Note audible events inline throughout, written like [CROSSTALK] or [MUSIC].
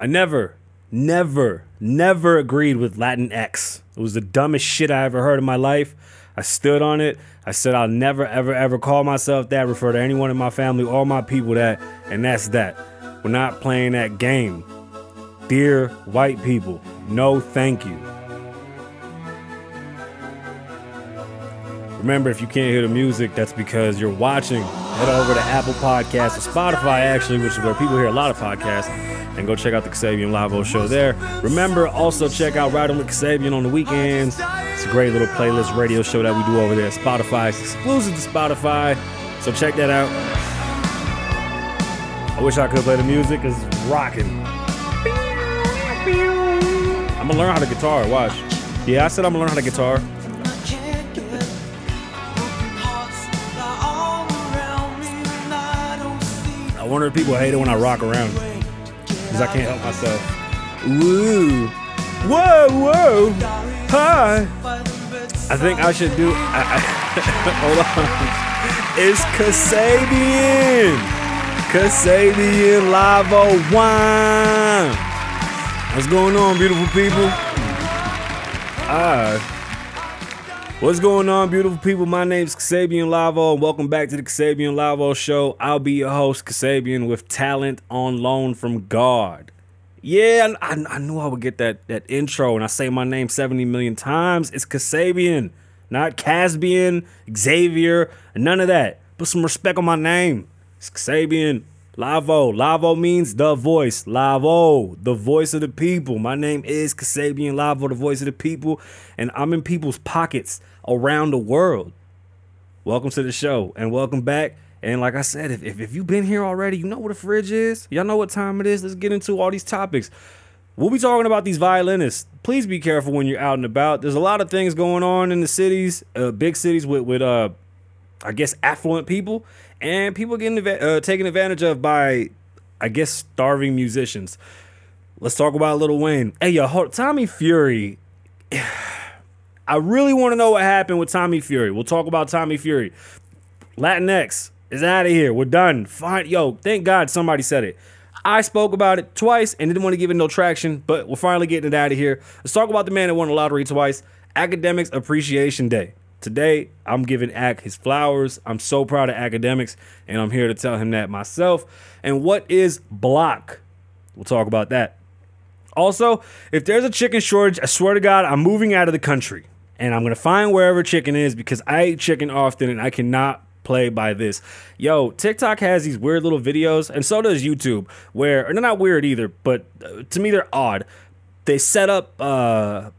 I never, never, never agreed with Latinx. It was the dumbest shit I ever heard in my life. I stood on it. I said I'll never, ever, ever call myself that, refer to anyone in my family or my people that, and that's that. We're not playing that game. Dear white people, no thank you. Remember, if you can't hear the music, that's because you're watching. Head over to Apple Podcasts or Spotify, actually, which is where people hear a lot of podcasts, and go check out the Kasabian Live show there. Remember, also check out Riding with Kasabian on the weekends. It's a great little playlist radio show that we do over there. Spotify, it's exclusive to Spotify, so check that out. I wish I could play the music, it's rocking. I'm gonna learn how to guitar, watch. Yeah, I said I'm gonna learn how to guitar. I wonder if people hate it when I rock around. Because I can't help myself. Woo. Whoa, whoa. Hi. I think I should do. I, I, [LAUGHS] hold on. It's Kasabian. Kasabian Lavoe Wine. What's going on, beautiful people? Ah. What's going on, beautiful people? My name's Kasabian Lavoe, and welcome back to the Kasabian Lavoe Show. I'll be your host, Kasabian, with talent on loan from God. Yeah, I, I knew I would get that that intro, and I say my name 70 million times. It's Kasabian, not Casbian, Xavier, none of that. Put some respect on my name. It's Kasabian Lavoe. Lavoe means the voice. Lavoe, the voice of the people. My name is Kasabian Lavoe, the voice of the people, and I'm in people's pockets around the world. Welcome to the show and welcome back. And like I said, if, if, if you've been here already, you know what a fridge is. Y'all know what time it is. Let's get into all these topics. We'll be talking about these violinists. Please be careful when you're out and about. There's a lot of things going on in the cities, uh, big cities with with uh, I guess affluent people and people getting uh, taken advantage of by, I guess, starving musicians. Let's talk about Lil Wayne. Hey, yo, Tommy Fury. [SIGHS] I really want to know what happened with Tommy Fury. We'll talk about Tommy Fury. Latinx is out of here. We're done. Fine. Yo, thank God somebody said it. I spoke about it twice and didn't want to give it no traction, but we're finally getting it out of here. Let's talk about the man that won the lottery twice. Akademiks Appreciation Day. Today, I'm giving Ak his flowers. I'm so proud of Akademiks, and I'm here to tell him that myself. And what is block? We'll talk about that. Also, if there's a chicken shortage, I swear to God, I'm moving out of the country. And I'm gonna find wherever chicken is because I eat chicken often and I cannot play by this. Yo, TikTok has these weird little videos, and so does YouTube, where they're not weird either, but uh, to me they're odd. They set up uh,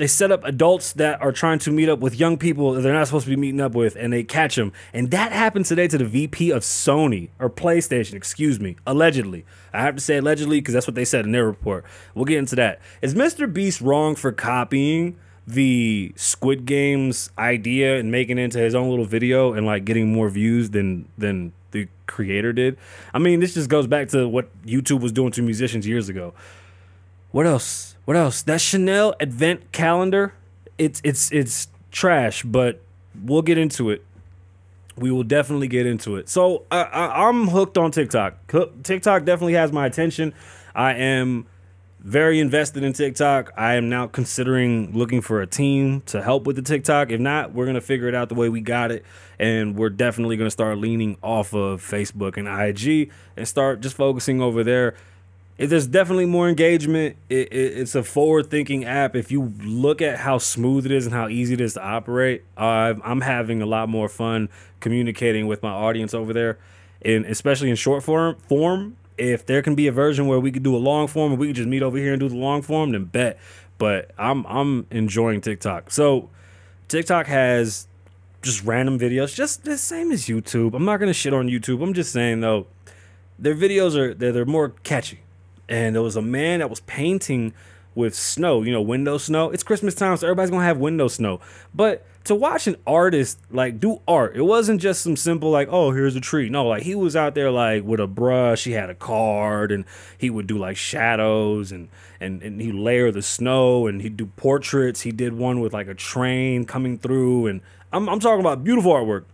they set up adults that are trying to meet up with young people that they're not supposed to be meeting up with and they catch them and that happened today to the vp of sony or playstation excuse me allegedly. I have to say allegedly because that's what they said in their report. We'll get into that. Is mr beast wrong for copying the squid games idea and making it into his own little video and like getting more views than than the creator did? I mean this just goes back to what youtube was doing to musicians years ago. What else? What else? That Chanel advent calendar, it's it's it's trash, but we'll get into it. We will definitely get into it. So I, I, I'm hooked on TikTok. TikTok definitely has my attention. I am very invested in TikTok. I am now considering looking for a team to help with the TikTok. If not, we're gonna figure it out the way we got it, and we're definitely gonna start leaning off of Facebook and IG and start just focusing over there there's definitely more engagement. It, it, it's a forward-thinking app. If you look at how smooth it is and how easy it is to operate, I'm having a lot more fun communicating with my audience over there, and especially in short form. Form, if there can be a version where we could do a long form and we could just meet over here and do the long form, then bet. But I'm I'm enjoying TikTok. So TikTok has just random videos, just the same as YouTube. I'm not gonna shit on YouTube. I'm just saying though, their videos are they're, they're more catchy and there was a man that was painting with snow, you know, window snow. It's Christmas time, so everybody's gonna have window snow. But to watch an artist like do art, it wasn't just some simple like, oh, here's a tree. No, like he was out there like with a brush, he had a card, and he would do like shadows and and and he layer the snow and he'd do portraits. He did one with like a train coming through, and I'm I'm talking about beautiful artwork.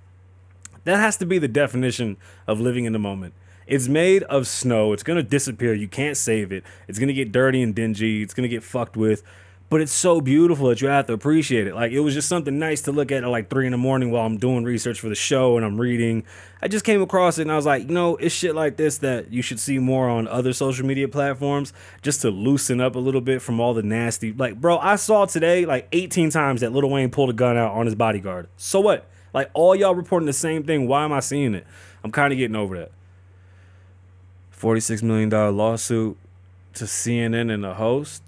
That has to be the definition of living in the moment. It's made of snow. It's gonna disappear. You can't save it. It's gonna get dirty and dingy. It's gonna get fucked with. But it's so beautiful that you have to appreciate it. Like it was just something nice to look at at like three in the morning while I'm doing research for the show and I'm reading. I just came across it and I was like, you know, it's shit like this that you should see more on other social media platforms just to loosen up a little bit from all the nasty. Like, bro, I saw today like 18 times that Lil Wayne pulled a gun out on his bodyguard. So what? Like all y'all reporting the same thing. Why am I seeing it? I'm kind of getting over that. $46 million lawsuit to CNN and the host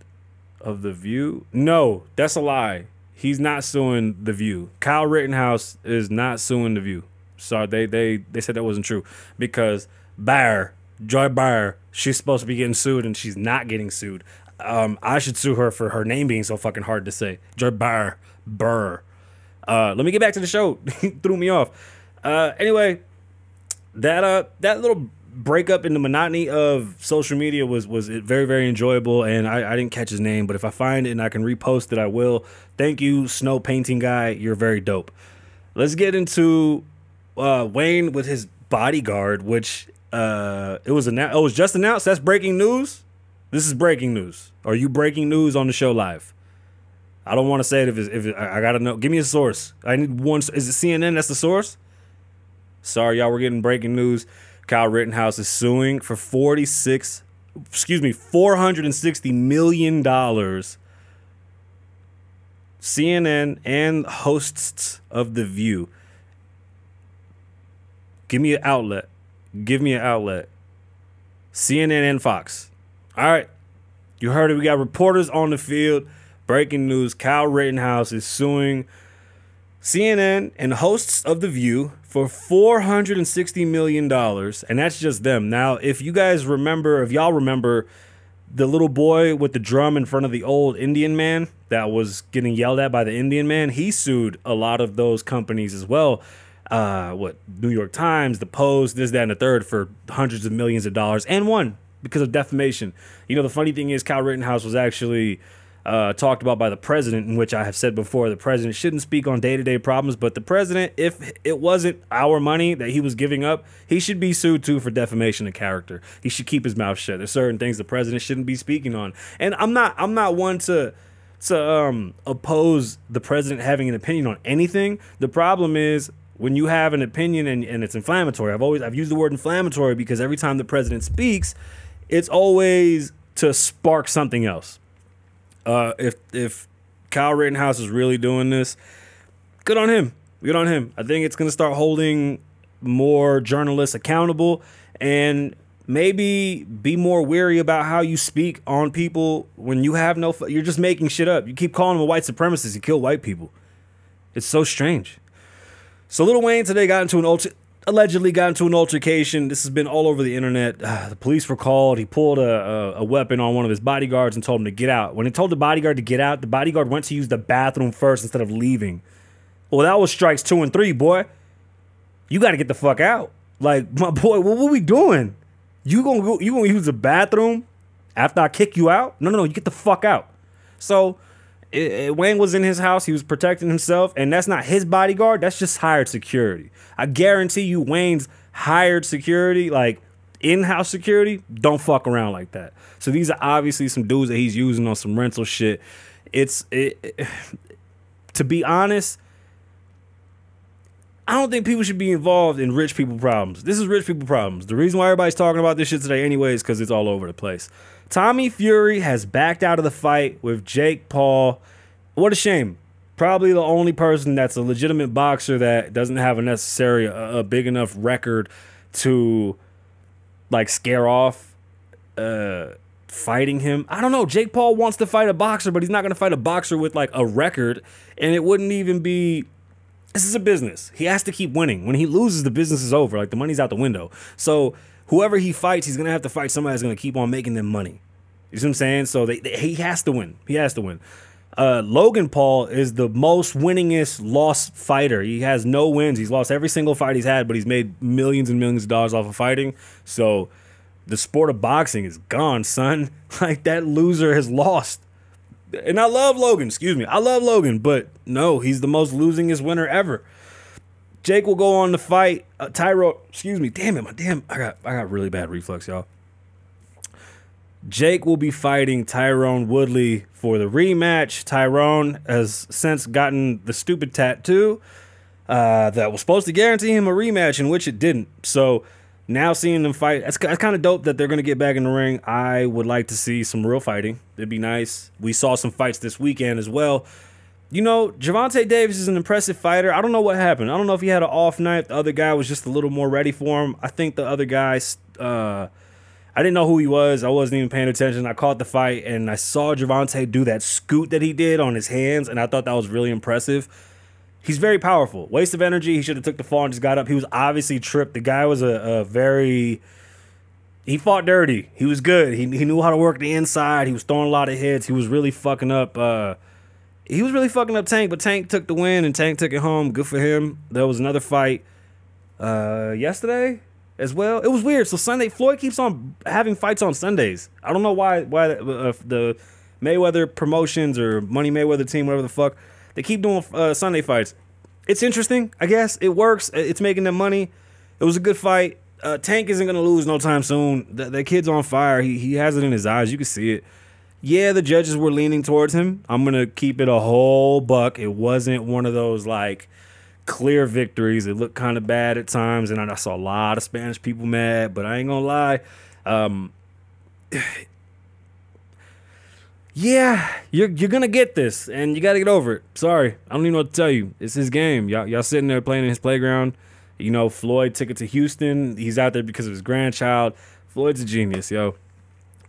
of The View. No, that's a lie. He's not suing The View. Kyle Rittenhouse is not suing The View. Sorry, they they they said that wasn't true because Behar, Joy Behar, she's supposed to be getting sued and she's not getting sued. Um, I should sue her for her name being so fucking hard to say. Joy Behar, Burr. Uh, let me get back to the show. [LAUGHS] Threw me off. Uh, anyway, that uh that little breakup in the monotony of social media was was very very enjoyable and I, I didn't catch his name but if i find it and i can repost it i will. Thank you snow painting guy. You're very dope. Let's get into uh, wayne with his bodyguard which uh it was announced it was just announced. That's breaking news? This is breaking news. Are you breaking news on the show live? I don't want to say it if it's, if it, i gotta know. Give me a source. I need one is it cnn that's the source? Sorry y'all we're getting breaking news Kyle Rittenhouse is suing for 46 excuse me 460 million dollars CNN and hosts of The View. Give me an outlet. Give me an outlet. CNN and Fox. All right. You heard it. We got reporters on the field. Breaking news Kyle Rittenhouse is suing CNN and hosts of The View for $460 million. And that's just them. Now, if you guys remember, if y'all remember the little boy with the drum in front of the old Indian man that was getting yelled at by the Indian man, he sued a lot of those companies as well. Uh, what New York Times, The Post, this, that, and the third for hundreds of millions of dollars and won because of defamation. You know, the funny thing is, Kyle Rittenhouse was actually uh, talked about by the president, in which I have said before, the president shouldn't speak on day to day problems. But the president, if it wasn't our money that he was giving up, he should be sued too for defamation of character. He should keep his mouth shut. There's certain things the president shouldn't be speaking on. And I'm not, I'm not one to to um, oppose the president having an opinion on anything. The problem is when you have an opinion and, and it's inflammatory. I've always I've used the word inflammatory because every time the president speaks, it's always to spark something else. Uh, if if Kyle Rittenhouse is really doing this, good on him. Good on him. I think it's going to start holding more journalists accountable and maybe be more wary about how you speak on people when you have no. You're just making shit up. You keep calling him a white supremacist. You kill white people. It's so strange. So Lil Wayne today got into an ultra allegedly got into an altercation. This has been all over the internet. Uh, the police were called. He pulled a, a, a, weapon on one of his bodyguards and told him to get out. When he told the bodyguard to get out, the bodyguard went to use the bathroom first instead of leaving. Well, that was strikes two and three, boy. You got to get the fuck out. Like [LAUGHS] my boy, what, were we doing? You gonna go? You gonna use the bathroom after I kick you out? No, no, no. You get the fuck out. So it, it, Wayne was in his house. He was protecting himself, and that's not his bodyguard. That's just hired security. I guarantee you, Wayne's hired security, like in-house security, don't fuck around like that. So these are obviously some dudes that he's using on some rental shit. It's it, it, [SIGHS] to be honest. I don't think people should be involved in rich people problems. This is rich people problems. The reason why everybody's talking about this shit today, anyway, is because it's all over the place. Tommy Fury has backed out of the fight with Jake Paul. What a shame. Probably the only person that's a legitimate boxer that doesn't have a necessary a, big enough record to like scare off uh fighting him. I don't know. Jake Paul wants to fight a boxer, but he's not going to fight a boxer with like a record and it wouldn't even be this is a business. He has to keep winning. When he loses, the business is over. Like the money's out the window. So whoever he fights, he's gonna have to fight somebody that's gonna keep on making them money. You see what I'm saying? So they, they, he has to win. He has to win. Uh, Logan Paul is the most winningest lost fighter. He has no wins. He's lost every single fight he's had, but he's made millions and millions of dollars off of fighting. So the sport of boxing is gone, son. [LAUGHS] Like that loser has lost. And I love Logan, excuse me. I love Logan, but no, he's the most losingest winner ever. Jake will go on to fight uh, Tyro. Excuse me. Damn it, my damn. I got I got really bad reflux, y'all. Jake will be fighting Tyron Woodley for the rematch. Tyron has since gotten the stupid tattoo uh, that was supposed to guarantee him a rematch, in which it didn't. So now seeing them fight, it's, it's kind of dope that they're going to get back in the ring. I would like to see some real fighting. It'd be nice. We saw some fights this weekend as well. You know, Gervonta Davis is an impressive fighter. I don't know what happened. I don't know if he had an off night. The other guy was just a little more ready for him. I think the other guys, uh, I didn't know who he was. I wasn't even paying attention. I caught the fight and I saw Gervonta do that scoot that he did on his hands, and I thought that was really impressive. He's very powerful. Waste of energy. He should have took the fall and just got up. He was obviously tripped. The guy was a, a very he fought dirty. He was good. He, he knew how to work the inside. He was throwing a lot of hits. He was really fucking up uh, he was really fucking up Tank, but Tank took the win and Tank took it home. Good for him. There was another fight uh, yesterday as well. It was weird. So Sunday, Floyd keeps on having fights on Sundays. I don't know why. Why uh, the Mayweather promotions or Money Mayweather team, whatever the fuck, they keep doing uh, Sunday fights. It's interesting. I guess it works. It's making them money. It was a good fight. Uh, Tank isn't gonna lose no time soon. The, the kid's on fire. He he has it in his eyes. You can see it yeah, the judges were leaning towards him. I'm gonna keep it a whole buck. It wasn't one of those like clear victories. It looked kind of bad at times, and I saw a lot of Spanish people mad. But I ain't gonna lie. Um, [SIGHS] yeah, you're you're gonna get this, and you gotta get over it. Sorry, I don't even know what to tell you. It's his game. Y'all y'all sitting there playing in his playground. You know, Floyd took it to Houston. He's out there because of his grandchild. Floyd's a genius, yo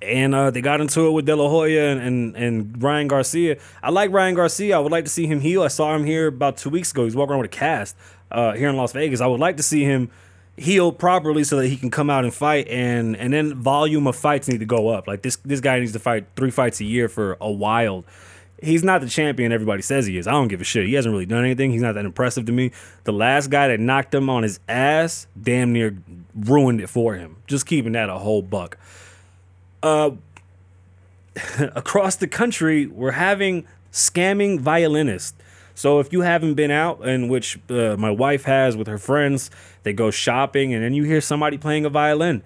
and uh, they got into it with De La Hoya and, and, and Ryan Garcia. I like Ryan Garcia. I would like to see him heal. I saw him here about two weeks ago. He's walking around with a cast uh, here in Las Vegas. I would like to see him heal properly so that he can come out and fight. And and then volume of fights need to go up. Like this this guy needs to fight three fights a year for a while. He's not the champion everybody says he is. I don't give a shit. He hasn't really done anything. He's not that impressive to me. The last guy that knocked him on his ass damn near ruined it for him. Just keeping that a whole buck uh, [LAUGHS] across the country, we're having scamming violinists. So if you haven't been out, and which uh, my wife has with her friends, they go shopping, and then you hear somebody playing a violin,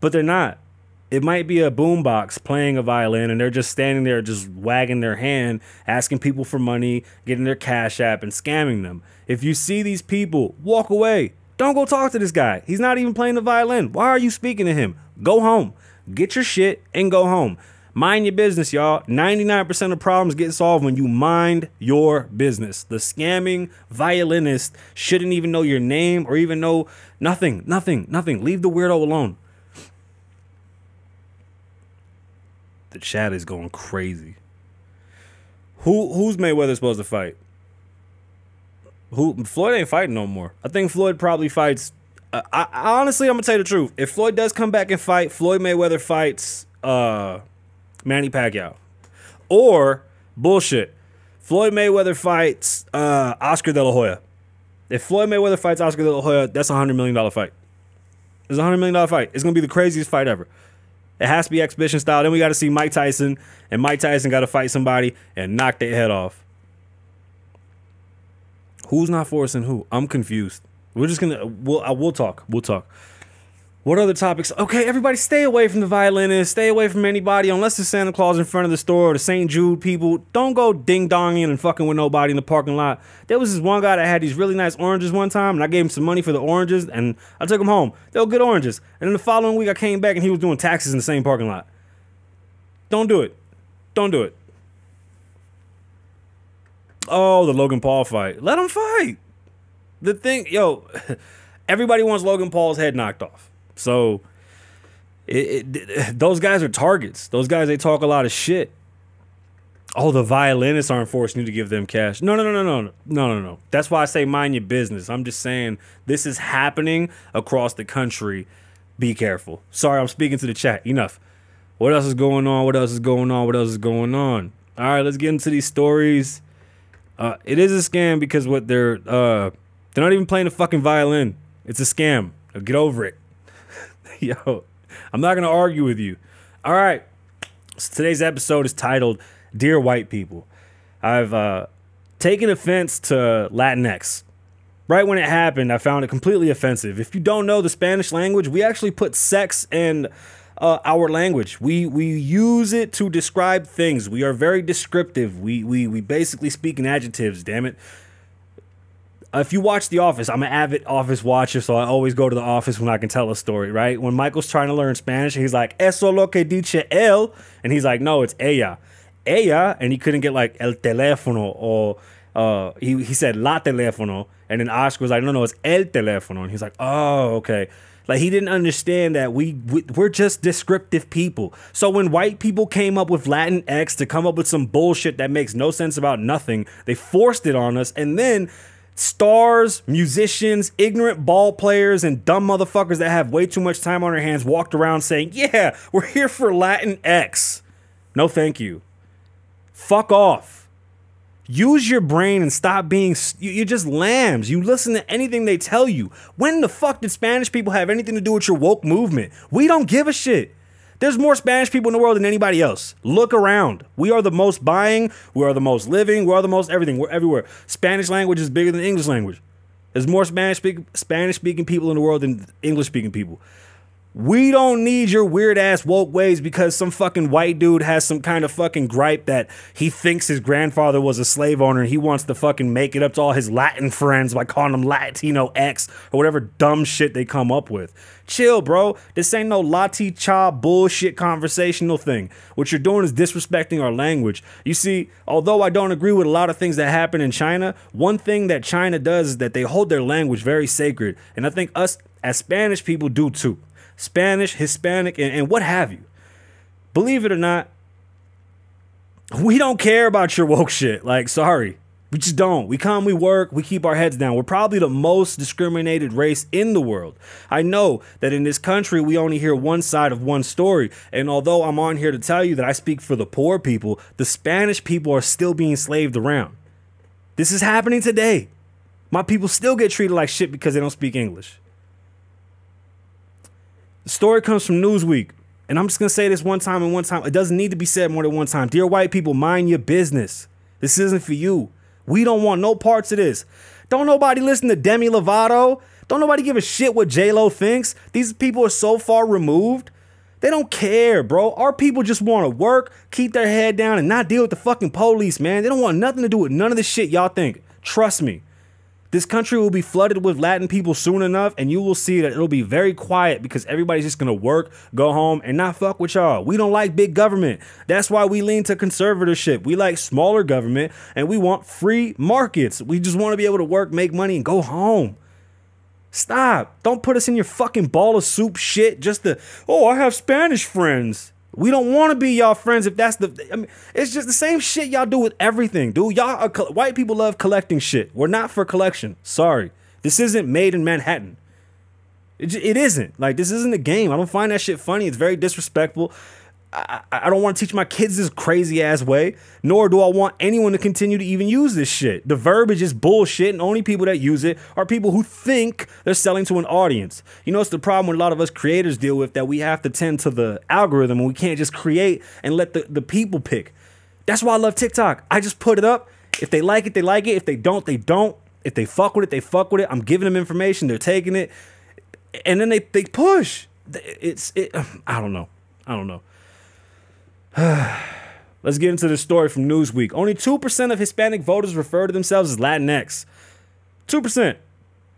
but they're not. It might be a boombox playing a violin, and they're just standing there, just wagging their hand, asking people for money, getting their cash app, and scamming them. If you see these people, walk away. Don't go talk to this guy. He's not even playing the violin. Why are you speaking to him? Go home. Get your shit and go home. Mind your business, y'all. 99% of problems get solved when you mind your business. The scamming violinist shouldn't even know your name or even know nothing, nothing, nothing. Leave the weirdo alone. The chat is going crazy. Who who's Mayweather supposed to fight? Who Floyd ain't fighting no more. I think Floyd probably fights I, I, honestly, I'm gonna tell you the truth. If Floyd does come back and fight, Floyd Mayweather fights uh, Manny Pacquiao, or bullshit, Floyd Mayweather fights uh, Oscar De La Hoya. If Floyd Mayweather fights Oscar De La Hoya, that's a hundred million dollar fight. It's a hundred million dollar fight. It's gonna be the craziest fight ever. It has to be exhibition style. Then we got to see Mike Tyson, and Mike Tyson got to fight somebody and knock their head off. Who's not forcing who? I'm confused. We're just gonna we'll uh, we'll talk. We'll talk. What other topics? Okay, everybody, stay away from the violinist. Stay away from anybody unless it's Santa Claus in front of the store or the St. Jude people. Don't go ding donging and fucking with nobody in the parking lot. There was this one guy that had these really nice oranges one time, and I gave him some money for the oranges, and I took him home. They were good oranges. And then the following week, I came back and he was doing taxes in the same parking lot. Don't do it. Don't do it. Oh, the Logan Paul fight. Let him fight the thing, yo, [LAUGHS] everybody wants Logan Paul's head knocked off. So it, it, those guys are targets. Those guys they talk a lot of shit. Oh, the violinists aren't forcing you to give them cash. No, no, no, no, no, no, no, no. That's why I say mind your business. I'm just saying this is happening across the country. Be careful. Sorry, I'm speaking to the chat. Enough. What else is going on? What else is going on? What else is going on? All right, let's get into these stories. Uh, it is a scam because what they're uh, they're not even playing a fucking violin. It's a scam. get over it. [LAUGHS] Yo, I'm not going to argue with you. All right. So today's episode is titled Dear White People. I've uh, taken offense to Latinx. right when it happened, I found it completely offensive. If you don't know the Spanish language, we actually put sex in uh, our language. We we use it to describe things. We are very descriptive. We we we basically speak in adjectives. Damn it. If you watch The Office, I'm an avid Office watcher, so I always go to the office when I can tell a story, right? When Michael's trying to learn Spanish, he's like, Eso lo que dice él. And he's like, no, it's ella. Ella. And he couldn't get like el teléfono or uh, he, he said la teléfono. And then Oscar was like, no, no, it's el teléfono. And he's like, oh, okay. Like he didn't understand that we, we we're just descriptive people. So when white people came up with Latinx to come up with some bullshit that makes no sense about nothing, they forced it on us, and then stars, musicians, ignorant ball players, and dumb motherfuckers that have way too much time on their hands walked around saying, "Yeah, we're here for Latinx." No, thank you. Fuck off. Use your brain and stop being. You're just lambs. You listen to anything they tell you. When the fuck did Spanish people have anything to do with your woke movement? We don't give a shit. There's more Spanish people in the world than anybody else. Look around. We are the most buying, we are the most living, we are the most everything. We're everywhere. Spanish language is bigger than English language. There's more Spanish speak, Spanish speaking people in the world than English speaking people. We don't need your weird ass woke ways because some fucking white dude has some kind of fucking gripe that he thinks his grandfather was a slave owner and he wants to fucking make it up to all his Latin friends by calling them Latino X or whatever dumb shit they come up with. Chill, bro. This ain't no Lati Cha bullshit conversational thing. What you're doing is disrespecting our language. You see, although I don't agree with a lot of things that happen in China, one thing that China does is that they hold their language very sacred. And I think us as Spanish people do too. Spanish, Hispanic, and, and what have you. Believe it or not, we don't care about your woke shit. Like, sorry. We just don't. We come, we work, we keep our heads down. We're probably the most discriminated race in the world. I know that in this country, we only hear one side of one story. And although I'm on here to tell you that I speak for the poor people, the Spanish people are still being slaved around. This is happening today. My people still get treated like shit because they don't speak English. The story comes from Newsweek. And I'm just going to say this one time and one time. It doesn't need to be said more than one time. Dear white people, mind your business. This isn't for you. We don't want no parts of this. Don't nobody listen to Demi Lovato. Don't nobody give a shit what J-Lo thinks. These people are so far removed. They don't care, bro. Our people just want to work, keep their head down, and not deal with the fucking police, man. They don't want nothing to do with none of the shit y'all think. Trust me. This country will be flooded with Latin people soon enough, and you will see that it'll be very quiet because everybody's just gonna work, go home, and not fuck with y'all. We don't like big government. That's why we lean to conservatorship. We like smaller government, and we want free markets. We just want to be able to work, make money, and go home. Stop. Don't put us in your fucking ball of soup shit just to, oh, I have Spanish friends. We don't want to be y'all friends if that's the. I mean, it's just the same shit y'all do with everything, dude. Y'all are, white people love collecting shit. We're not for collection. Sorry, this isn't made in Manhattan. It, it isn't like this isn't a game. I don't find that shit funny. It's very disrespectful. I, I don't want to teach my kids this crazy ass way, nor do I want anyone to continue to even use this shit. The verbiage is bullshit, and only people that use it are people who think they're selling to an audience. You know, it's the problem a lot of us creators deal with that we have to tend to the algorithm and we can't just create and let the, the people pick. That's why I love TikTok. I just put it up. If they like it, they like it. If they don't, they don't. If they fuck with it, they fuck with it. I'm giving them information, they're taking it. And then they, they push. It's it [SIGHS] I don't know. I don't know. [SIGHS] Let's get into the story from Newsweek. Only 2% of Hispanic voters refer to themselves as Latinx. 2%.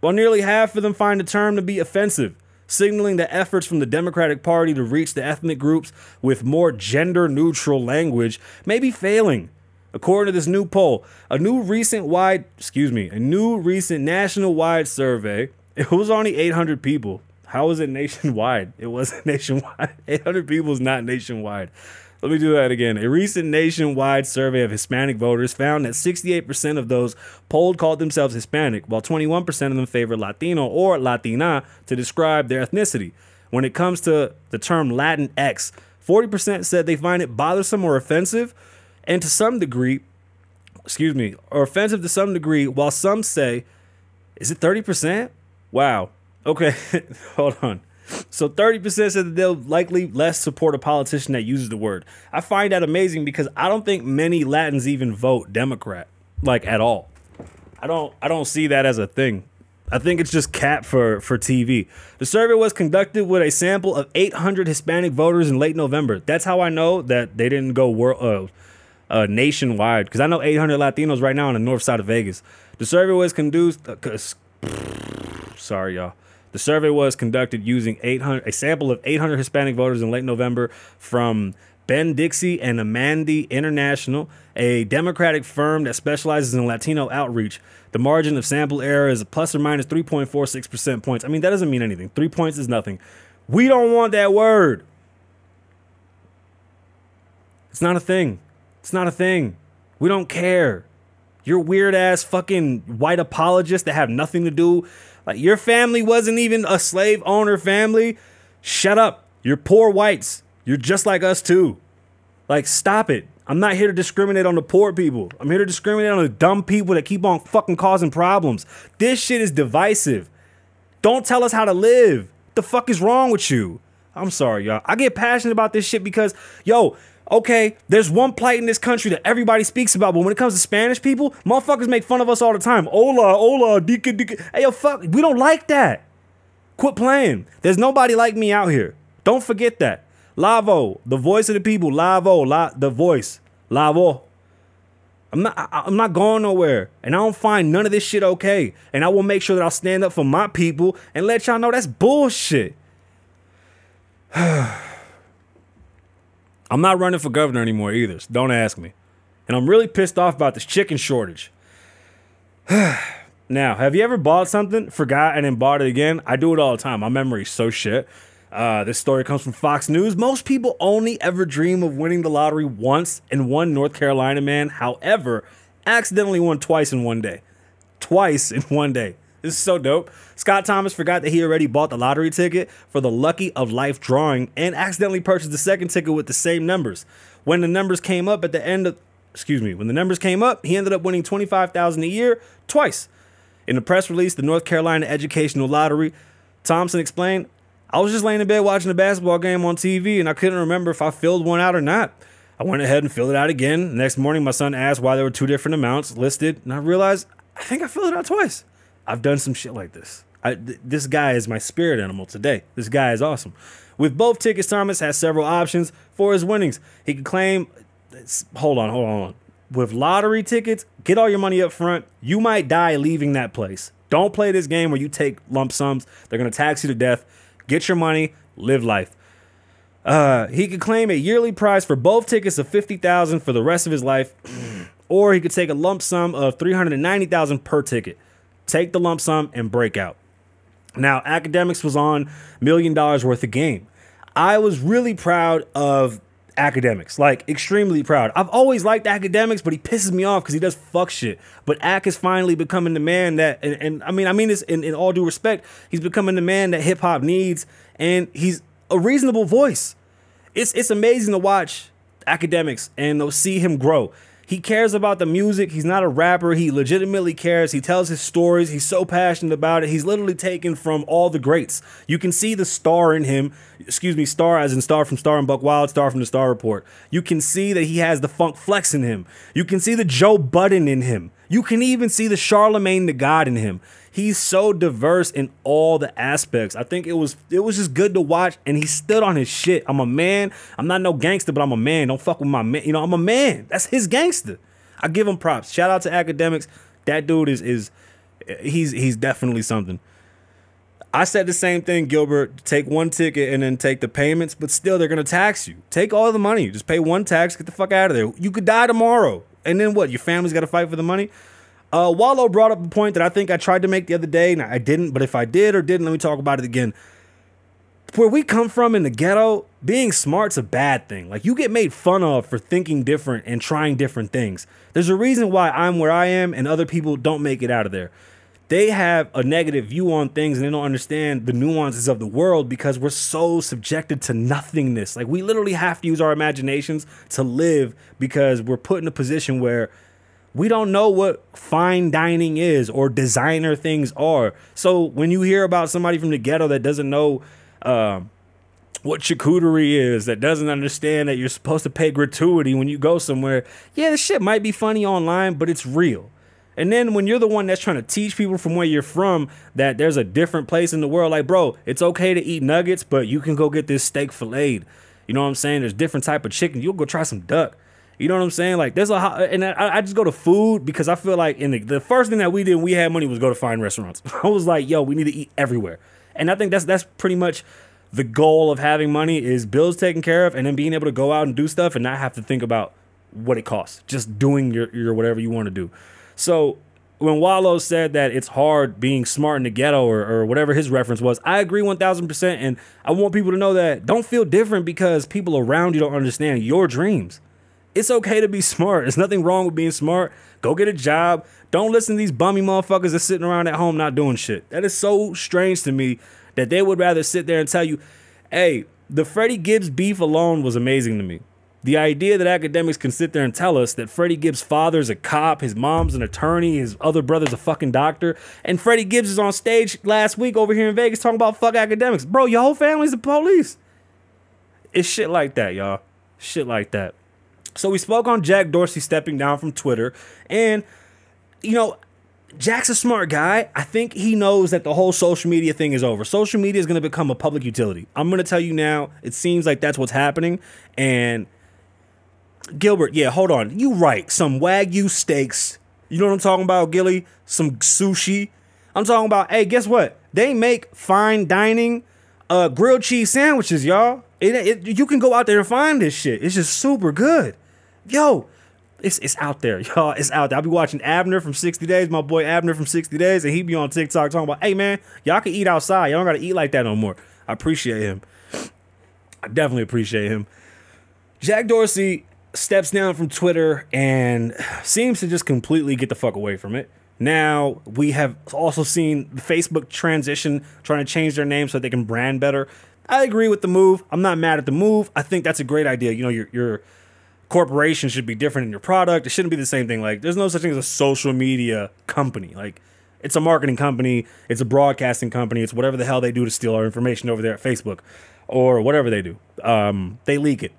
While nearly half of them find the term to be offensive, signaling that efforts from the Democratic Party to reach the ethnic groups with more gender neutral language may be failing. According to this new poll, a new recent wide, excuse me, a new recent national wide survey, it was only 800 people. How was it nationwide? It wasn't [LAUGHS] nationwide. 800 people is not nationwide. Let me do that again. A recent nationwide survey of Hispanic voters found that 68% of those polled called themselves Hispanic, while 21% of them favor Latino or Latina to describe their ethnicity. When it comes to the term Latinx, 40% said they find it bothersome or offensive, and to some degree, excuse me, or offensive to some degree, while some say, is it 30%? Wow. Okay, [LAUGHS] hold on. So 30% said that they'll likely less support a politician that uses the word. I find that amazing because I don't think many Latins even vote Democrat, like at all. I don't I don't see that as a thing. I think it's just cap for for TV. The survey was conducted with a sample of 800 Hispanic voters in late November. That's how I know that they didn't go world uh, uh, nationwide because I know 800 Latinos right now on the north side of Vegas. The survey was conduced. Uh, [SNIFFS] sorry, y'all. The survey was conducted using 800 a sample of 800 Hispanic voters in late November from Bendixen and Amandi International, a Democratic firm that specializes in Latino outreach. The margin of sample error is plus or minus 3.46% points. I mean, that doesn't mean anything. Three points is nothing. We don't want that word. It's not a thing. It's not a thing. We don't care. Your weird ass fucking white apologists that have nothing to do. Like, your family wasn't even a slave owner family. Shut up. You're poor whites. You're just like us too. Like, stop it. I'm not here to discriminate on the poor people. I'm here to discriminate on the dumb people that keep on fucking causing problems. This shit is divisive. Don't tell us how to live. The fuck is wrong with you? I'm sorry, y'all. I get passionate about this shit because, yo, okay, there's one plight in this country that everybody speaks about, but when it comes to Spanish people, motherfuckers make fun of us all the time. Hola, hola, dika, dika. Hey, yo, fuck, we don't like that. Quit playing. There's nobody like me out here. Don't forget that. Lavoe, the voice of the people. Lavoe, la, the voice. Lavoe. I'm not. I, I'm not going nowhere, and I don't find none of this shit okay. And I will make sure that I'll stand up for my people and let y'all know that's bullshit. [SIGHS] [SIGHS] I'm not running for governor anymore either. So don't ask me. And I'm really pissed off about this chicken shortage. [SIGHS] now, have you ever bought something, forgot, and then bought it again? I do it all the time. My memory's so shit. Uh, this story comes from Fox News. Most people only ever dream of winning the lottery once, and one North Carolina man, however, accidentally won twice in one day. Twice in one day. This is so dope. Scott Thomas forgot that he already bought the lottery ticket for the Lucky for Life drawing and accidentally purchased the second ticket with the same numbers. When the numbers came up at the end of excuse me, when the numbers came up, he ended up winning 25,000 a year twice. In the press release, the North Carolina Educational Lottery, Thompson explained, I was just laying in bed watching a basketball game on TV and I couldn't remember if I filled one out or not. I went ahead and filled it out again. next morning, my son asked why there were two different amounts listed, and I realized I think I filled it out twice. I've done some shit like this. I, th- this guy is my spirit animal today. This guy is awesome. With both tickets, Thomas has several options for his winnings. He can claim, hold on, hold on. With lottery tickets, get all your money up front. You might die leaving that place. Don't play this game where you take lump sums. They're going to tax you to death. Get your money, live life. Uh, he could claim a yearly prize for both tickets of fifty thousand for the rest of his life, [CLEARS THROAT] or he could take a lump sum of three hundred and ninety thousand per ticket. Take the lump sum and break out. Now, Akademiks was on million dollars worth of game. I was really proud of Akademiks, like extremely proud. I've always liked Akademiks, but he pisses me off because he does fuck shit. But Ak is finally becoming the man that, and, and I mean, I mean this in, in all due respect, he's becoming the man that hip hop needs, and he's a reasonable voice. It's it's amazing to watch Akademiks and see him grow. He cares about the music. He's not a rapper. He legitimately cares. He tells his stories. He's so passionate about it. He's literally taken from all the greats. You can see the star in him. Excuse me, star as in star from Star and Buc Wild, star from the Star Report. You can see that he has the funk flex in him. You can see the Joe Budden in him. You can even see the Charlemagne the God in him. He's so diverse in all the aspects. I think it was it was just good to watch, and he stood on his shit. I'm a man. I'm not no gangster, but I'm a man. Don't fuck with my man. You know, I'm a man. That's his gangster. I give him props. Shout out to Akademiks. That dude is is he's he's definitely something. I said the same thing, Gilbert. Take one ticket and then take the payments, but still they're gonna tax you. Take all the money. Just pay one tax. Get the fuck out of there. You could die tomorrow, and then what? Your family's got to fight for the money. Uh, Wallo brought up a point that I think I tried to make the other day, and I didn't. But if I did or didn't, let me talk about it again. Where we come from in the ghetto, being smart's a bad thing. Like you get made fun of for thinking different and trying different things. There's a reason why I'm where I am, and other people don't make it out of there. They have a negative view on things and they don't understand the nuances of the world because we're so subjected to nothingness. Like we literally have to use our imaginations to live because we're put in a position where we don't know what fine dining is or designer things are. So when you hear about somebody from the ghetto that doesn't know um, what charcuterie is, that doesn't understand that you're supposed to pay gratuity when you go somewhere, yeah, this shit might be funny online, but it's real. And then when you're the one that's trying to teach people from where you're from that there's a different place in the world, like bro, it's okay to eat nuggets, but you can go get this steak filleted. You know what I'm saying? There's different type of chicken. You'll go try some duck. You know what I'm saying? Like there's a and I, I just go to food because I feel like in the, the first thing that we did when we had money was go to fine restaurants. [LAUGHS] I was like, yo, we need to eat everywhere, and I think that's that's pretty much the goal of having money is bills taken care of and then being able to go out and do stuff and not have to think about what it costs. Just doing your your whatever you want to do. So when Wallo said that it's hard being smart in the ghetto or, or whatever his reference was, I agree 1000%. And I want people to know that don't feel different because people around you don't understand your dreams. It's okay to be smart. There's nothing wrong with being smart. Go get a job. Don't listen to these bummy motherfuckers that's sitting around at home not doing shit. That is so strange to me that they would rather sit there and tell you, hey, the Freddie Gibbs beef alone was amazing to me. The idea that Akademiks can sit there and tell us that Freddie Gibbs' father's a cop, his mom's an attorney, his other brother's a fucking doctor, and Freddie Gibbs is on stage last week over here in Vegas talking about fuck Akademiks. Bro, your whole family's the police. It's shit like that, y'all. Shit like that. So we spoke on Jack Dorsey stepping down from Twitter, and you know, Jack's a smart guy. I think he knows that the whole social media thing is over. Social media is going to become a public utility. I'm going to tell you now, it seems like that's what's happening. And Gilbert, yeah, hold on. You right. Some Wagyu steaks. You know what I'm talking about, Gilly? Some sushi. I'm talking about, hey, guess what? They make fine dining uh, grilled cheese sandwiches, y'all. It, it, you can go out there and find this shit. It's just super good. Yo, it's, it's out there, [LAUGHS] y'all. It's out there. I'll be watching Abner from 60 Days, my boy Abner from 60 Days, and he be on TikTok talking about, hey, man, y'all can eat outside. Y'all don't got to eat like that no more. I appreciate him. I definitely appreciate him. Jack Dorsey steps down from Twitter and [SIGHS] seems to just completely get the fuck away from it. Now we have also seen Facebook transition, trying to change their name so they can brand better. I agree with the move. I'm not mad at the move. I think that's a great idea. You know, your your corporation should be different in your product. It shouldn't be the same thing. Like, there's no such thing as a social media company. Like, it's a marketing company. It's a broadcasting company. It's whatever the hell they do to steal our information over there at Facebook, or whatever they do. Um, they leak it.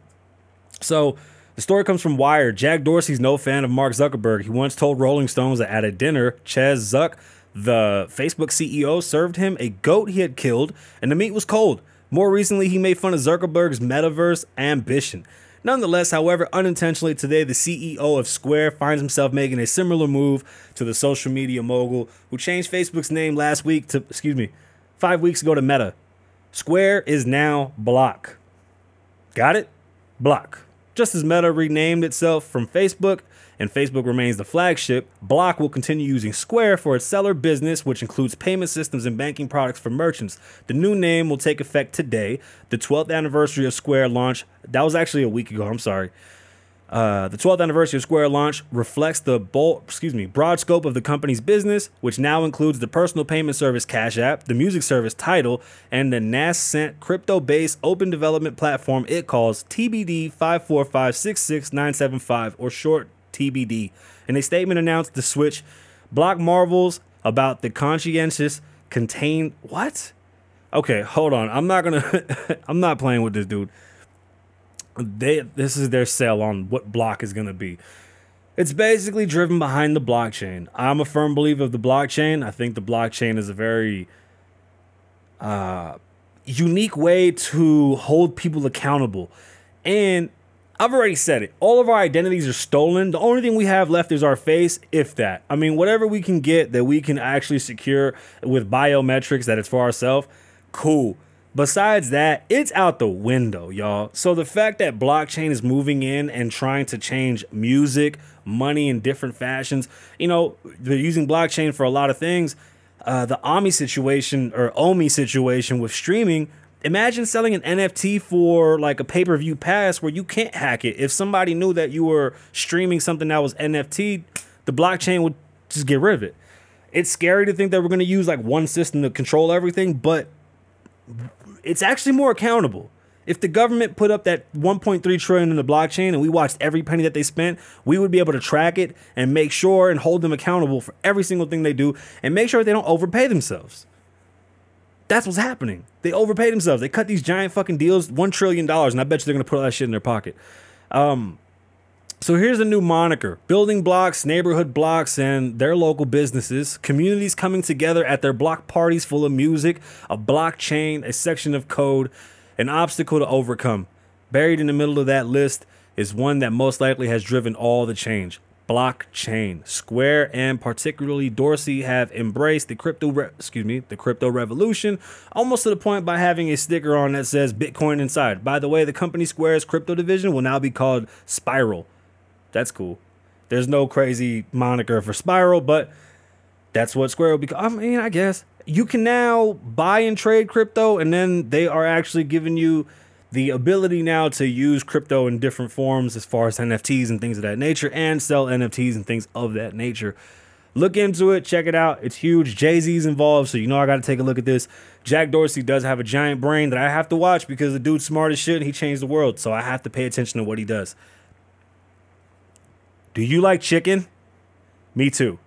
So the story comes from Wired. Jack Dorsey's no fan of Mark Zuckerberg. He once told Rolling Stones that at a dinner, Chaz Zuck, the Facebook CEO, served him a goat he had killed, and the meat was cold. More recently, he made fun of Zuckerberg's metaverse ambition. Nonetheless, however, unintentionally today, the CEO of Square finds himself making a similar move to the social media mogul who changed Facebook's name last week to, excuse me, five weeks ago to Meta. Square is now Block. Got it? Block. Just as Meta renamed itself from Facebook and Facebook remains the flagship, Block will continue using Square for its seller business, which includes payment systems and banking products for merchants. The new name will take effect today, the 12th anniversary of Square launch. That was actually a week ago, I'm sorry. Uh, the 12th anniversary of Square launch reflects the bold, excuse me, broad scope of the company's business, which now includes the personal payment service Cash App, the music service Tidal, and the nascent crypto-based open development platform it calls TBD 5456695 or short TBD. In a statement announced the switch, Block marvels about the conscientious contained what? Okay, hold on. I'm not gonna. [LAUGHS] I'm not playing with this dude they this is their sell on what block is to be. It's basically driven behind the blockchain. I'm a firm believer of the blockchain. I think the blockchain is a very uh, unique way to hold people accountable. And I've already said it. All of our identities are stolen. The only thing we have left is our face, if that. I mean, whatever we can get that we can actually secure with biometrics that it's for ourselves, cool. Besides that, it's out the window, y'all. So the fact that blockchain is moving in and trying to change music, money in different fashions, you know, they're using blockchain for a lot of things. Uh, the Ami situation or Omi situation with streaming. Imagine selling an NFT for like a pay per view pass where you can't hack it. If somebody knew that you were streaming something that was NFT, the blockchain would just get rid of it. It's scary to think that we're going to use like one system to control everything, but it's actually more accountable. If the government put up that 1.3 trillion in the blockchain and we watched every penny that they spent, we would be able to track it and make sure and hold them accountable for every single thing they do and make sure they don't overpay themselves. That's what's happening. They overpaid themselves. They cut these giant fucking deals, one trillion dollars, and I bet you they're gonna put all that shit in their pocket. Um, So here's a new moniker building blocks, neighborhood blocks, and their local businesses, communities coming together at their block parties full of music, a blockchain, a section of code, an obstacle to overcome. Buried in the middle of that list is one that most likely has driven all the change blockchain. Square and particularly Dorsey have embraced the crypto re- excuse me, the crypto revolution almost to the point by having a sticker on that says Bitcoin inside. By the way, the company Square's crypto division will now be called Spiral. That's cool. There's no crazy moniker for Spiral, but that's what Square will be. I mean, I guess you can now buy and trade crypto and then they are actually giving you the ability now to use crypto in different forms as far as NFTs and things of that nature and sell NFTs and things of that nature. Look into it, check it out. It's huge. Jay Z's involved, so you know I got to take a look at this. Jack Dorsey does have a giant brain that I have to watch because the dude's smart as shit and he changed the world, so I have to pay attention to what he does. Do you like chicken? Me too.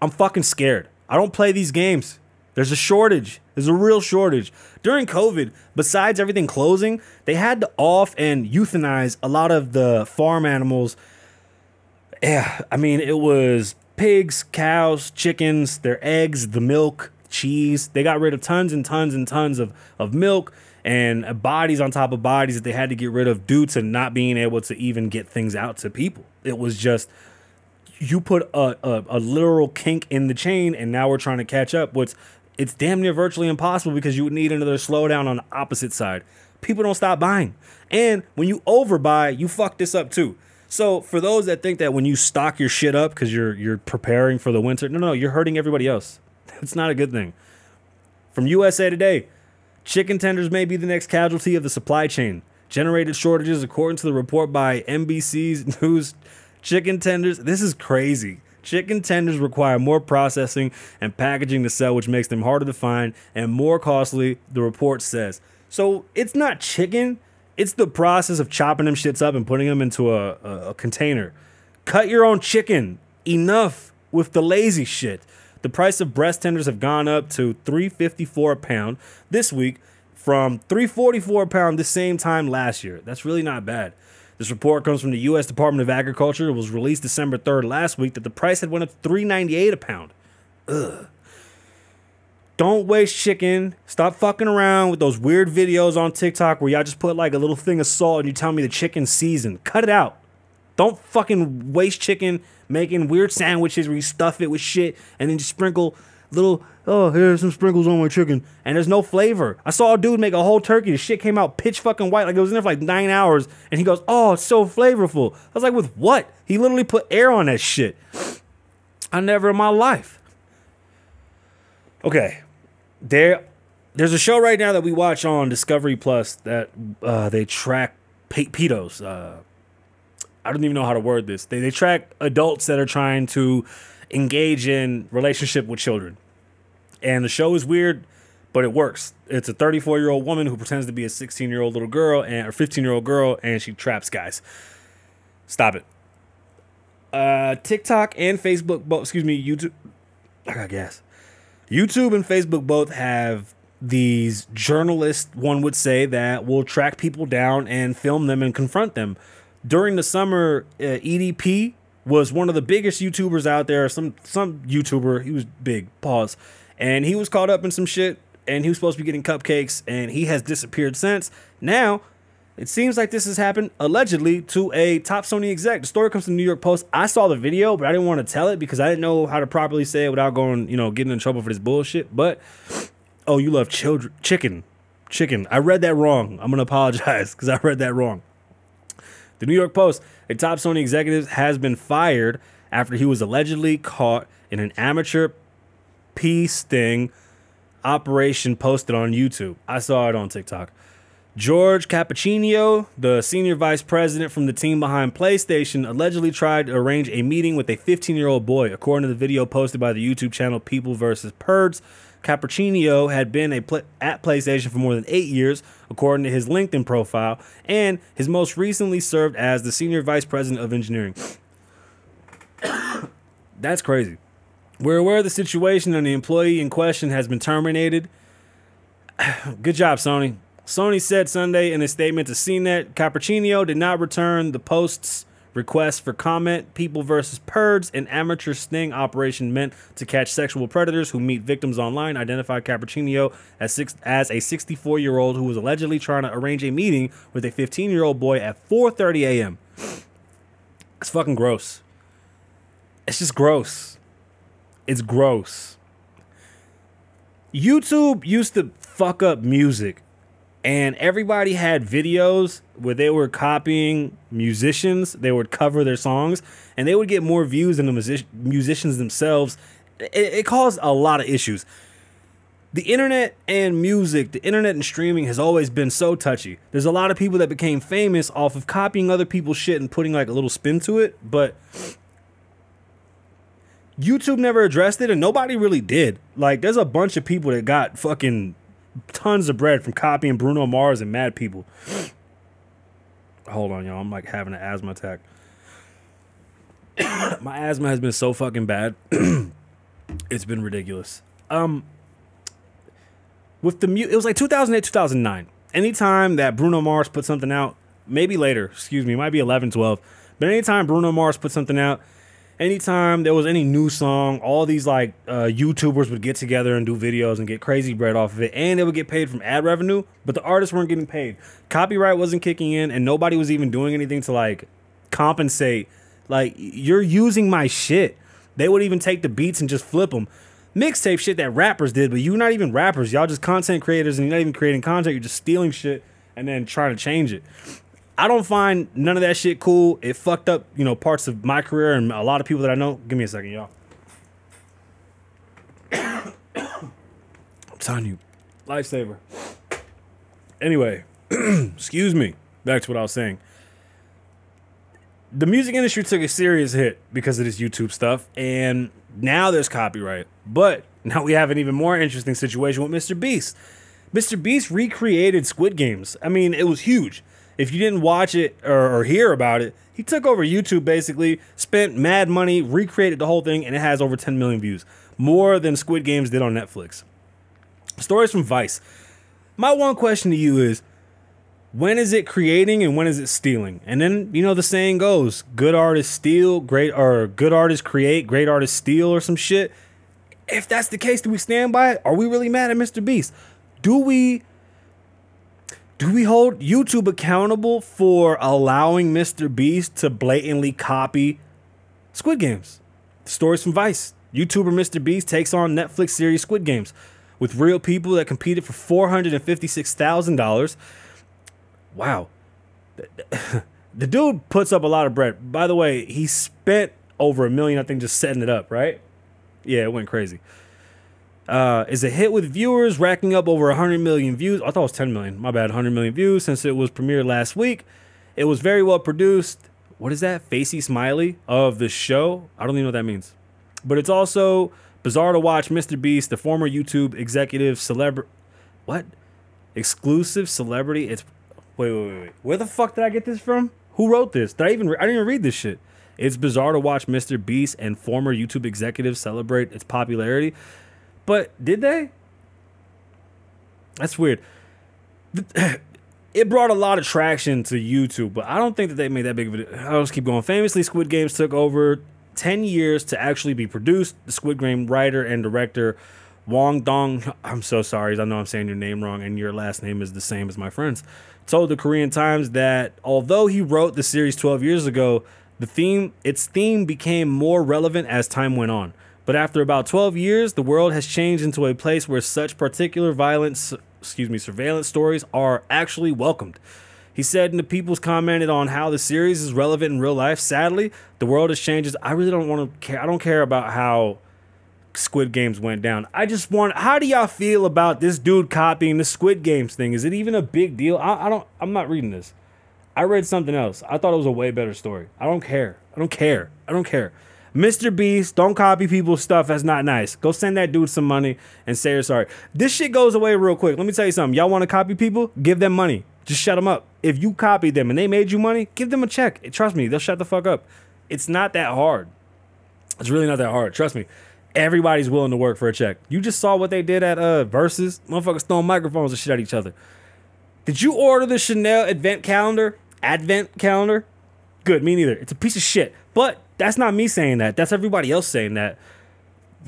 I'm fucking scared. I don't play these games. There's a shortage. There's a real shortage. During COVID, besides everything closing, they had to off and euthanize a lot of the farm animals. Yeah, I mean, it was pigs, cows, chickens, their eggs, the milk, cheese. They got rid of tons and tons and tons of, of milk and bodies on top of bodies that they had to get rid of due to not being able to even get things out to people. It was just you put a, a, a, literal kink in the chain and now we're trying to catch up what's it's damn near virtually impossible because you would need another slowdown on the opposite side. People don't stop buying. And when you overbuy you fuck this up too. So for those that think that when you stock your shit up because you're you're preparing for the winter no no you're hurting everybody else. [LAUGHS] It's not a good thing. From usa today chicken tenders may be the next casualty of the supply chain. Generated shortages according to the report by nbc's [LAUGHS] news Chicken tenders, this is crazy. Chicken tenders require more processing and packaging to sell, which makes them harder to find and more costly, the report says. So it's not chicken, it's the process of chopping them shits up and putting them into a, a, a container. Cut your own chicken. Enough with the lazy shit. The price of breast tenders have gone up to 354 a pound this week from 344 a pound the same time last year. That's really not bad. This report comes from the U.S. Department of Agriculture. It was released December 3rd last week that the price had went up to 3.98 a pound. Ugh. Don't waste chicken. Stop fucking around with those weird videos on TikTok where y'all just put like a little thing of salt and you tell me the chicken's seasoned. Cut it out. Don't fucking waste chicken making weird sandwiches where you stuff it with shit and then just sprinkle little oh here's some sprinkles on my chicken. And there's no flavor. I saw a dude make a whole turkey. The shit came out pitch fucking white like it was in there for like nine hours. And he goes oh it's so flavorful. I was like with what? He literally put air on that shit. I never in my life. Okay. There there's a show right now that we watch on discovery plus that uh, they track pe- pedos uh, i don't even know how to word this. They, they track adults that are trying to engage in relationship with children and the show is weird, but it works. It's a 34 year old woman who pretends to be a 16 year old little girl and or 15 year old girl, and she traps guys. Stop it. Uh, TikTok and Facebook, both excuse me, YouTube. I got gas. YouTube and Facebook both have these journalists, one would say, that will track people down and film them and confront them. During the summer, uh, EDP was one of the biggest YouTubers out there. Some some YouTuber, he was big. Pause and he was caught up in some shit and he was supposed to be getting cupcakes and he has disappeared since. Now, it seems like this has happened allegedly to a top Sony exec. The story comes from the New York Post. I saw the video, but I didn't want to tell it because I didn't know how to properly say it without going, you know, getting in trouble for this bullshit. But oh, you love children chicken. Chicken. I read that wrong. I'm gonna apologize [LAUGHS] because I read that wrong. The New York Post, a top Sony executive, has been fired after he was allegedly caught in an amateur pee sting operation posted on YouTube. I saw it on TikTok. George Cappuccino, the senior vice president from the team behind PlayStation, allegedly tried to arrange a meeting with a 15 year old boy. According to the video posted by the YouTube channel People vs. Preds, Cappuccino had been a at PlayStation for more than eight years, according to his LinkedIn profile, and his most recently served as the senior vice president of engineering. [COUGHS] That's crazy. We're aware of the situation and the employee in question has been terminated. [SIGHS] Good job, Sony. Sony said Sunday in a statement to CNET, Cappuccino did not return the Post's requests for comment, People versus Preds, an amateur sting operation meant to catch sexual predators who meet victims online, identified Cappuccino as six, as a 64 year old who was allegedly trying to arrange a meeting with a 15 year old boy at 4:30 a.m. It's fucking gross. It's just gross. It's gross. YouTube used to fuck up music and everybody had videos where they were copying musicians. They would cover their songs, and they would get more views than the music- musicians themselves. It, it caused a lot of issues. The internet and music, the internet and streaming has always been so touchy. There's a lot of people that became famous off of copying other people's shit and putting like a little spin to it, but YouTube never addressed it and nobody really did. Like, there's a bunch of people that got fucking tons of bread from copying Bruno Mars and Mad People. [SNIFFS] Hold on, y'all. I'm like having an asthma attack. [COUGHS] My asthma has been so fucking bad. [CLEARS THROAT] it's been ridiculous. Um, with the mute, it was like 2008, 2009. Anytime that Bruno Mars put something out, maybe later, excuse me, might be 11, 12, but anytime Bruno Mars put something out, anytime there was any new song, all these like uh, YouTubers would get together and do videos and get crazy bread off of it, and they would get paid from ad revenue, but the artists weren't getting paid. Copyright wasn't kicking in, and nobody was even doing anything to like compensate. Like you're using my shit. They would even take the beats and just flip them. Mixtape shit that rappers did, but you're not even rappers. Y'all just content creators, and you're not even creating content. You're just stealing shit and then trying to change it. I don't find none of that shit cool. It fucked up, you know, parts of my career and a lot of people that I know. Give me a second, y'all. [COUGHS] I'm telling you, lifesaver. Anyway, [COUGHS] excuse me. Back to what I was saying. The music industry took a serious hit because of this YouTube stuff, and now there's copyright. But now we have an even more interesting situation with Mr. Beast. Mr. Beast recreated Squid Games. I mean, it was huge if you didn't watch it or, or, hear about it, he took over YouTube basically, spent mad money, recreated the whole thing, and it has over 10 million views. More than Squid Games did on Netflix. Stories from Vice. My one question to you is when is it creating and when is it stealing? And then, you know, the saying goes good artists steal, great, or good artists create, great artists steal, or some shit. If that's the case, do we stand by it? Are we really mad at Mr. Beast? Do we do we hold YouTube accountable for allowing Mr. Beast to blatantly copy Squid Games? Stories from Vice. YouTuber Mr. Beast takes on Netflix series Squid Games with real people that competed for $456,000. Wow. [LAUGHS] The dude puts up a lot of bread. By the way, he spent over a million, I think, just setting it up, right? Yeah, it went crazy uh, is a hit with viewers, racking up over 100 million views. I thought it was 10 million. My bad, 100 million views since it was premiered last week. It was very well produced. What is that? Facey Smiley of the show. I don't even know what that means. But it's also bizarre to watch Mr. Beast, the former YouTube executive celebrity. What? Exclusive celebrity? It's. Wait, wait, wait, wait. Where the fuck did I get this from? Who wrote this? Did I even? Re- I didn't even read this shit. It's bizarre to watch Mr. Beast and former YouTube executives celebrate its popularity. But did they? That's weird. It brought a lot of traction to YouTube, but I don't think that they made that big of a. I'll just keep going. Famously, Squid Games took over 10 years to actually be produced. The Squid Game writer and director Wong Dong, I'm so sorry, I know I'm saying your name wrong, and your last name is the same as my friend's, told the Korean Times that although he wrote the series 12 years ago, the theme, its theme became more relevant as time went on. But after about 12 years, the world has changed into a place where such particular violence, excuse me, surveillance stories are actually welcomed. He said, and the people's commented on how the series is relevant in real life. Sadly, the world has changed. I really don't want to care. I don't care about how Squid Games went down. I just want. How do y'all feel about this dude copying the Squid Games thing? Is it even a big deal? I, I don't. I'm not reading this. I read something else. I thought it was a way better story. I don't care. I don't care. I don't care. Mr. Beast, don't copy people's stuff. That's not nice. Go send that dude some money and say you're sorry. This shit goes away real quick. Let me tell you something. Y'all want to copy people? Give them money. Just shut them up. If you copied them and they made you money, give them a check. Trust me, they'll shut the fuck up. It's not that hard. It's really not that hard. Trust me. Everybody's willing to work for a check. You just saw what they did at uh Verzuz. Motherfuckers throwing microphones and shit at each other. Did you order the Chanel advent calendar? Advent calendar? Good, me neither. It's a piece of shit. But that's not me saying that. That's everybody else saying that.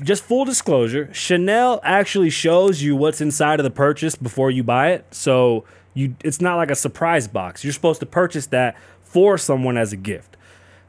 Just full disclosure, Chanel actually shows you what's inside of the purchase before you buy it. So you it's not like a surprise box. You're supposed to purchase that for someone as a gift.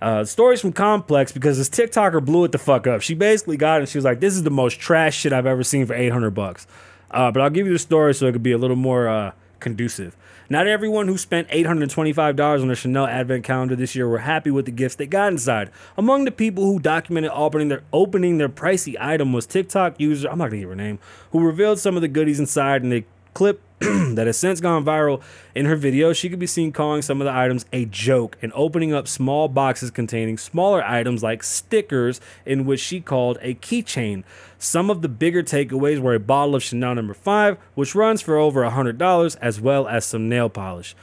Uh, stories from Complex because this TikToker blew it the fuck up. She basically got it and she was like, "This is the most trash shit I've ever seen for 800 bucks." Uh, but I'll give you the story so it could be a little more uh, conducive. Not everyone who spent $825 on a Chanel advent calendar this year were happy with the gifts they got inside. Among the people who documented opening their opening their pricey item was TikTok user, I'm not gonna give her name, who revealed some of the goodies inside in a clip [CLEARS THROAT] that has since gone viral. In her video, she could be seen calling some of the items a joke and opening up small boxes containing smaller items like stickers, in which she called a keychain. Some of the bigger takeaways were a bottle of Chanel number 5, which runs for over a $100, as well as some nail polish.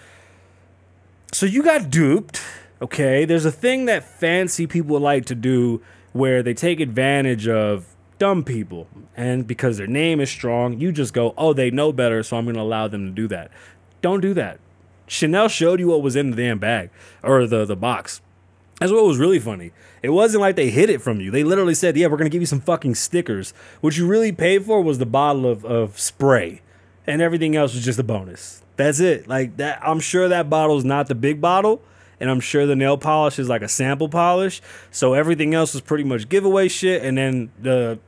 So you got duped, okay? There's a thing that fancy people like to do where they take advantage of dumb people. And because their name is strong, you just go, oh, they know better, so I'm going to allow them to do that. Don't do that. Chanel showed you what was in the damn bag or the, the box. That's what was really funny. It wasn't like they hid it from you. They literally said, yeah, we're going to give you some fucking stickers. What you really paid for was the bottle of, of spray, and everything else was just a bonus. That's it. Like that, I'm sure that bottle is not the big bottle and I'm sure the nail polish is like a sample polish. So everything else was pretty much giveaway shit. And then the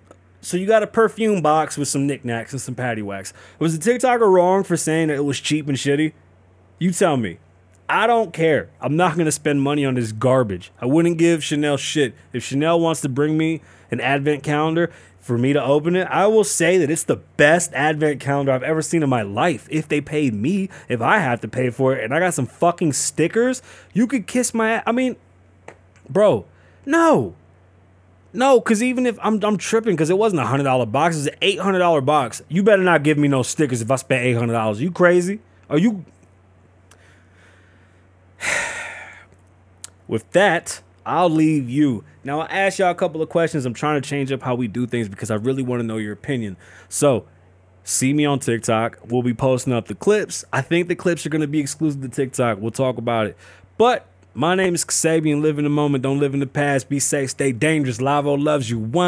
so you got a perfume box with some knickknacks and some patty wax. Was the TikToker wrong for saying that it was cheap and shitty? You tell me. I don't care. I'm not gonna spend money on this garbage. I wouldn't give Chanel shit. If Chanel wants to bring me an advent calendar for me to open it, I will say that it's the best advent calendar I've ever seen in my life. If they paid me, if I have to pay for it, and I got some fucking stickers, you could kiss my. Ass. I mean, bro, no. No, because even if I'm I'm tripping because it wasn't a hundred dollar box, it's an eight hundred dollar box. You better not give me no stickers if I spent eight hundred dollars. You crazy? Are you? [SIGHS] With that, I'll leave you. Now, I'll ask y'all a couple of questions. I'm trying to change up how we do things because I really want to know your opinion. So, see me on TikTok. We'll be posting up the clips. I think the clips are going to be exclusive to TikTok. We'll talk about it. But my name is Kasabian. Live in the moment. Don't live in the past. Be safe. Stay dangerous. Lavoe loves you. One.